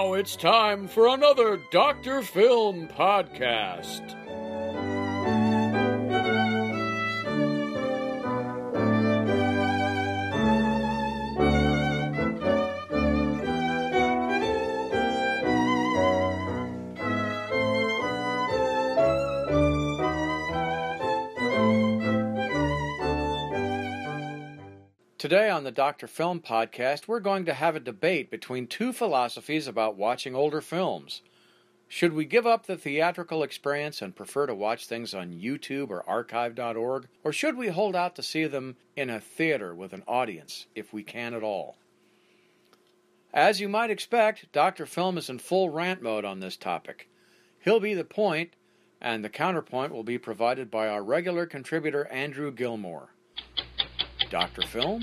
Now it's time for another Dr. Film podcast. Today on the Dr. Film podcast, we're going to have a debate between two philosophies about watching older films. Should we give up the theatrical experience and prefer to watch things on YouTube or archive.org, or should we hold out to see them in a theater with an audience, if we can at all? As you might expect, Dr. Film is in full rant mode on this topic. He'll be the point, and the counterpoint will be provided by our regular contributor, Andrew Gilmore. Dr. Film?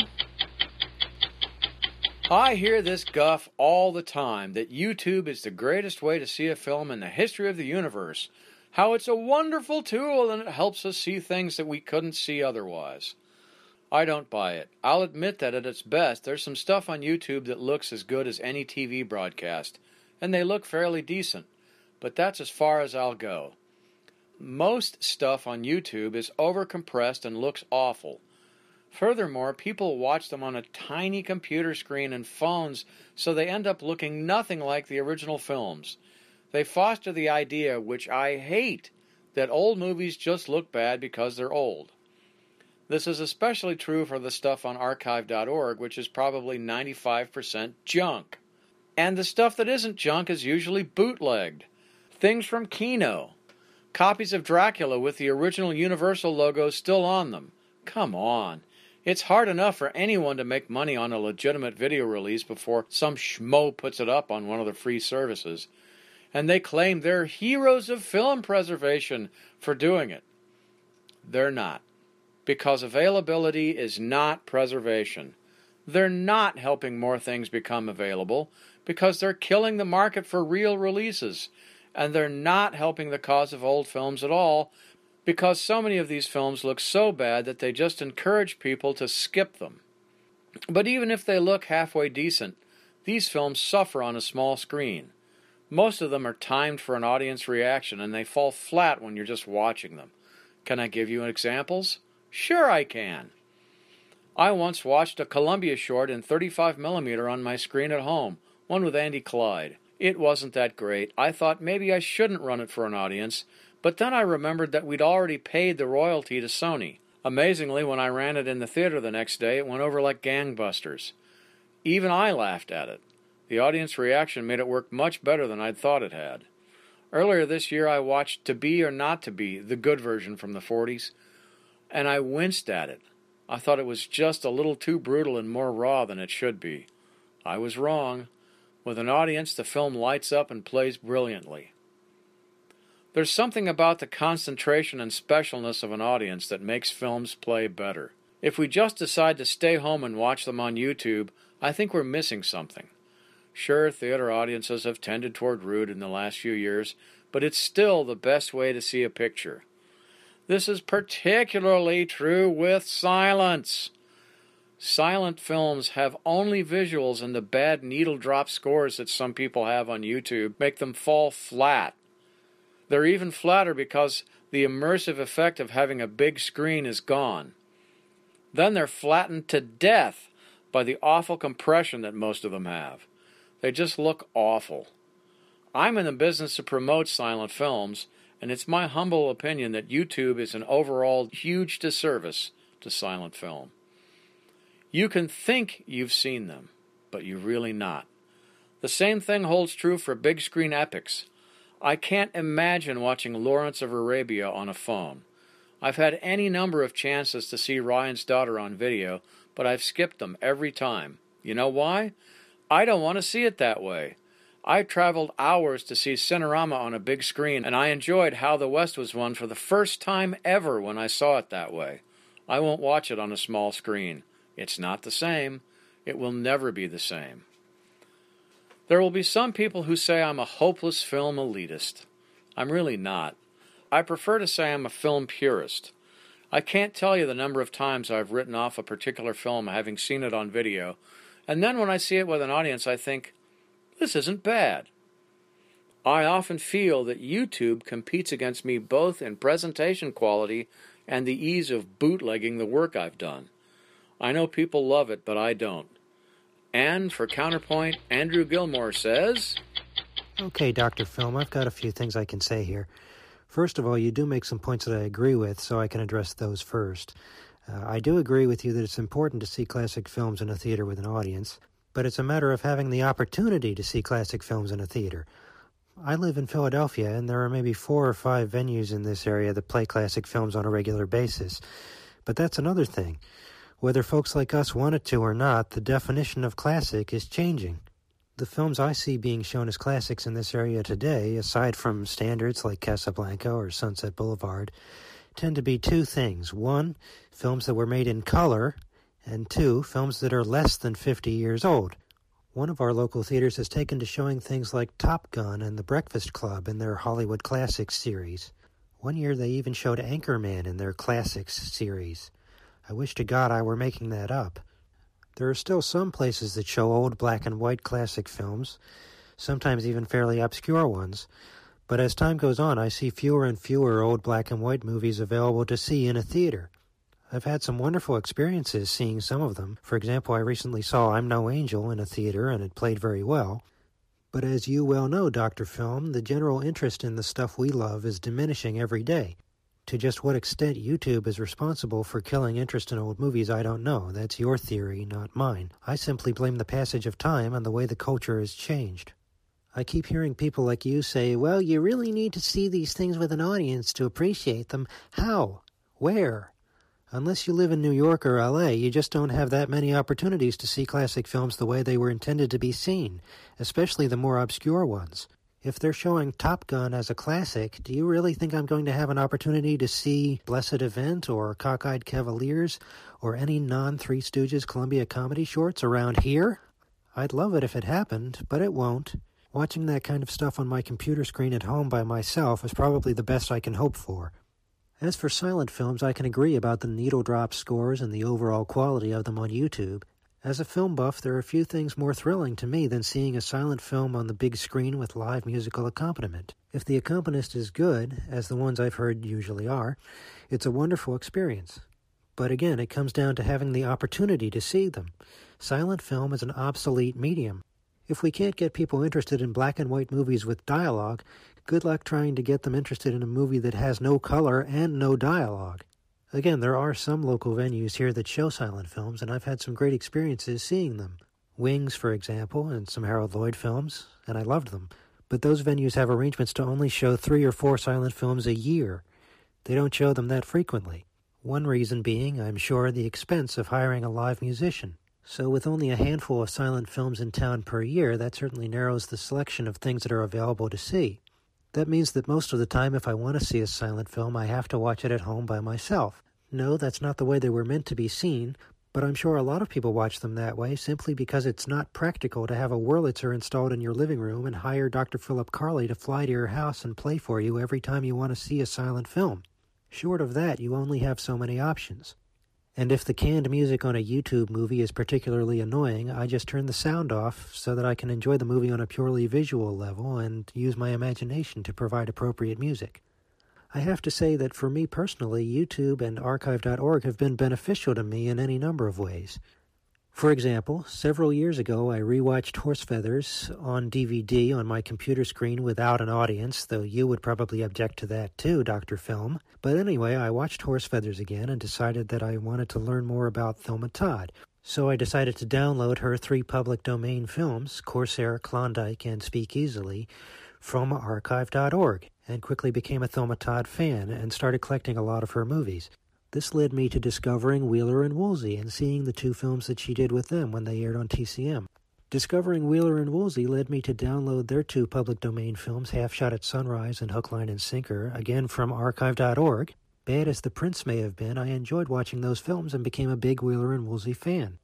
I hear this guff all the time that YouTube is the greatest way to see a film in the history of the universe. How it's a wonderful tool and it helps us see things that we couldn't see otherwise. I don't buy it. I'll admit that at its best, there's some stuff on YouTube that looks as good as any TV broadcast, and they look fairly decent, but that's as far as I'll go. Most stuff on YouTube is overcompressed and looks awful. Furthermore, people watch them on a tiny computer screen and phones, so they end up looking nothing like the original films. They foster the idea, which I hate, that old movies just look bad because they're old. This is especially true for the stuff on archive.org, which is probably 95% junk. And the stuff that isn't junk is usually bootlegged. Things from Kino. Copies of Dracula with the original Universal logo still on them. Come on. It's hard enough for anyone to make money on a legitimate video release before some schmo puts it up on one of the free services. And they claim they're heroes of film preservation for doing it. They're not. Because availability is not preservation. They're not helping more things become available because they're killing the market for real releases. And they're not helping the cause of old films at all because so many of these films look so bad that they just encourage people to skip them. But even if they look halfway decent, these films suffer on a small screen. Most of them are timed for an audience reaction and they fall flat when you're just watching them. Can I give you examples? Sure, I can. I once watched a Columbia short in 35mm on my screen at home, one with Andy Clyde. It wasn't that great. I thought maybe I shouldn't run it for an audience, but then I remembered that we'd already paid the royalty to Sony. Amazingly, when I ran it in the theater the next day, it went over like gangbusters. Even I laughed at it. The audience reaction made it work much better than I'd thought it had. Earlier this year, I watched To Be or Not to Be, the good version from the 40s, and I winced at it. I thought it was just a little too brutal and more raw than it should be. I was wrong. With an audience, the film lights up and plays brilliantly. There's something about the concentration and specialness of an audience that makes films play better. If we just decide to stay home and watch them on YouTube, I think we're missing something. Sure, theater audiences have tended toward rude in the last few years, but it's still the best way to see a picture. This is particularly true with silents. Silent films have only visuals, and the bad needle drop scores that some people have on YouTube make them fall flat. They're even flatter because the immersive effect of having a big screen is gone. Then they're flattened to death by the awful compression that most of them have. They just look awful. I'm in the business to promote silent films, and it's my humble opinion that YouTube is an overall huge disservice to silent film. You can think you've seen them, but you've really not. The same thing holds true for big screen epics. I can't imagine watching Lawrence of Arabia on a phone. I've had any number of chances to see Ryan's daughter on video, but I've skipped them every time. You know why? I don't want to see it that way. I traveled hours to see Cinerama on a big screen, and I enjoyed How the West Was Won for the first time ever when I saw it that way. I won't watch it on a small screen. It's not the same. It will never be the same. There will be some people who say I'm a hopeless film elitist. I'm really not. I prefer to say I'm a film purist. I can't tell you the number of times I've written off a particular film having seen it on video, and then when I see it with an audience, I think, This isn't bad. I often feel that YouTube competes against me both in presentation quality and the ease of bootlegging the work I've done. I know people love it, but I don't. And for counterpoint, Andrew Gilmore says Okay, Dr. Film, I've got a few things I can say here. First of all, you do make some points that I agree with, so I can address those first. Uh, I do agree with you that it's important to see classic films in a theater with an audience, but it's a matter of having the opportunity to see classic films in a theater. I live in Philadelphia, and there are maybe four or five venues in this area that play classic films on a regular basis. But that's another thing. Whether folks like us want it to or not, the definition of classic is changing. The films I see being shown as classics in this area today, aside from standards like Casablanca or Sunset Boulevard, tend to be two things. One, films that were made in color, and two, films that are less than 50 years old. One of our local theaters has taken to showing things like Top Gun and The Breakfast Club in their Hollywood Classics series. One year they even showed Anchorman in their Classics series. I wish to God I were making that up. There are still some places that show old black and white classic films, sometimes even fairly obscure ones, but as time goes on, I see fewer and fewer old black and white movies available to see in a theater. I've had some wonderful experiences seeing some of them. For example, I recently saw I'm No Angel in a theater and it played very well. But as you well know, Dr. Film, the general interest in the stuff we love is diminishing every day. To just what extent YouTube is responsible for killing interest in old movies, I don't know. That's your theory, not mine. I simply blame the passage of time and the way the culture has changed. I keep hearing people like you say, well, you really need to see these things with an audience to appreciate them. How? Where? Unless you live in New York or LA, you just don't have that many opportunities to see classic films the way they were intended to be seen, especially the more obscure ones. If they're showing Top Gun as a classic, do you really think I'm going to have an opportunity to see Blessed Event or Cockeyed Cavaliers or any non Three Stooges Columbia comedy shorts around here? I'd love it if it happened, but it won't. Watching that kind of stuff on my computer screen at home by myself is probably the best I can hope for. As for silent films, I can agree about the needle drop scores and the overall quality of them on YouTube. As a film buff, there are few things more thrilling to me than seeing a silent film on the big screen with live musical accompaniment. If the accompanist is good, as the ones I've heard usually are, it's a wonderful experience. But again, it comes down to having the opportunity to see them. Silent film is an obsolete medium. If we can't get people interested in black and white movies with dialogue, good luck trying to get them interested in a movie that has no color and no dialogue. Again, there are some local venues here that show silent films, and I've had some great experiences seeing them. Wings, for example, and some Harold Lloyd films, and I loved them. But those venues have arrangements to only show three or four silent films a year. They don't show them that frequently. One reason being, I'm sure, the expense of hiring a live musician. So, with only a handful of silent films in town per year, that certainly narrows the selection of things that are available to see. That means that most of the time, if I want to see a silent film, I have to watch it at home by myself. No, that's not the way they were meant to be seen, but I'm sure a lot of people watch them that way simply because it's not practical to have a Wurlitzer installed in your living room and hire Dr. Philip Carli to fly to your house and play for you every time you want to see a silent film. Short of that, you only have so many options. And if the canned music on a YouTube movie is particularly annoying, I just turn the sound off so that I can enjoy the movie on a purely visual level and use my imagination to provide appropriate music. I have to say that for me personally, YouTube and Archive.org have been beneficial to me in any number of ways. For example, several years ago I rewatched Horse Feathers on DVD on my computer screen without an audience, though you would probably object to that too, Dr. Film. But anyway, I watched Horse Feathers again and decided that I wanted to learn more about Thelma Todd. So I decided to download her three public domain films, Corsair, Klondike, and Speak Easily, from archive.org, and quickly became a Thelma Todd fan and started collecting a lot of her movies. This led me to discovering Wheeler and Woolsey and seeing the two films that she did with them when they aired on TCM. Discovering Wheeler and Woolsey led me to download their two public domain films, Half Shot at Sunrise and Hook, Line, and Sinker, again from archive.org. Bad as The prints may have been, I enjoyed watching those films and became a big Wheeler and Woolsey fan.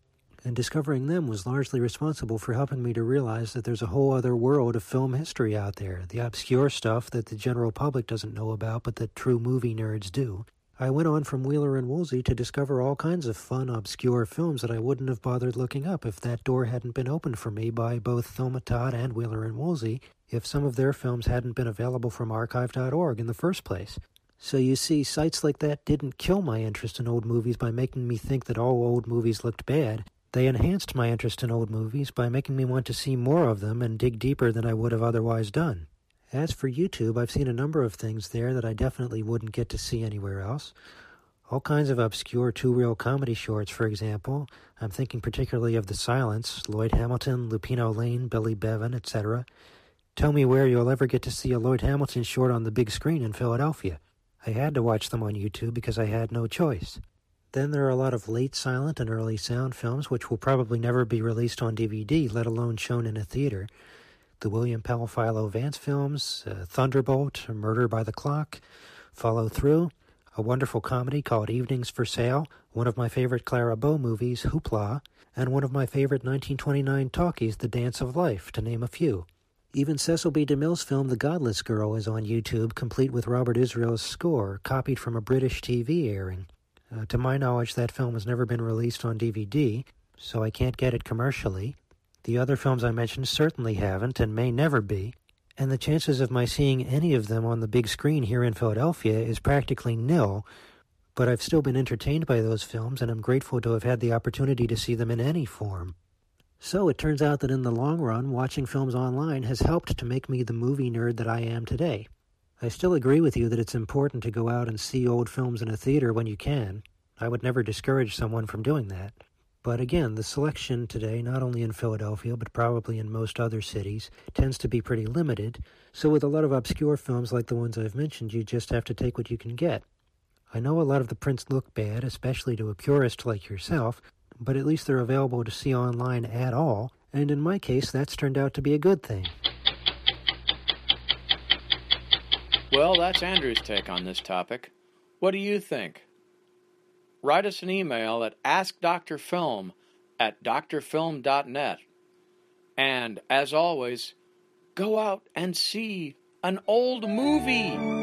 And discovering them was largely responsible for helping me to realize that there's a whole other world of film history out there, the obscure stuff that the general public doesn't know about but that true movie nerds do. I went on from Wheeler and Woolsey to discover all kinds of fun, obscure films that I wouldn't have bothered looking up if that door hadn't been opened for me by both Thelma Todd and Wheeler and Woolsey, if some of their films hadn't been available from archive.org in the first place. So you see, sites like that didn't kill my interest in old movies by making me think that all old movies looked bad. They enhanced my interest in old movies by making me want to see more of them and dig deeper than I would have otherwise done. As for YouTube, I've seen a number of things there that I definitely wouldn't get to see anywhere else. All kinds of obscure two reel comedy shorts, for example. I'm thinking particularly of The Silents, Lloyd Hamilton, Lupino Lane, Billy Bevan, etc. Tell me where you'll ever get to see a Lloyd Hamilton short on the big screen in Philadelphia. I had to watch them on YouTube because I had no choice. Then there are a lot of late silent and early sound films which will probably never be released on DVD, let alone shown in a theater the William Powell Philo Vance films, uh, Thunderbolt, Murder by the Clock, Follow Through, a wonderful comedy called Evenings for Sale, one of my favorite Clara Bow movies, Hoopla, and one of my favorite 1929 talkies, The Dance of Life, to name a few. Even Cecil B. DeMille's film The Godless Girl is on YouTube, complete with Robert Israel's score, copied from a British TV airing. Uh, to my knowledge, that film has never been released on DVD, so I can't get it commercially. The other films I mentioned certainly haven't and may never be, and the chances of my seeing any of them on the big screen here in Philadelphia is practically nil, but I've still been entertained by those films and I'm grateful to have had the opportunity to see them in any form. So it turns out that in the long run, watching films online has helped to make me the movie nerd that I am today. I still agree with you that it's important to go out and see old films in a theater when you can. I would never discourage someone from doing that. But again, the selection today, not only in Philadelphia, but probably in most other cities, tends to be pretty limited. So, with a lot of obscure films like the ones I've mentioned, you just have to take what you can get. I know a lot of the prints look bad, especially to a purist like yourself, but at least they're available to see online at all, and in my case, that's turned out to be a good thing. Well, that's Andrew's take on this topic. What do you think? write us an email at askdrfilm at drfilm.net. And as always, go out and see an old movie.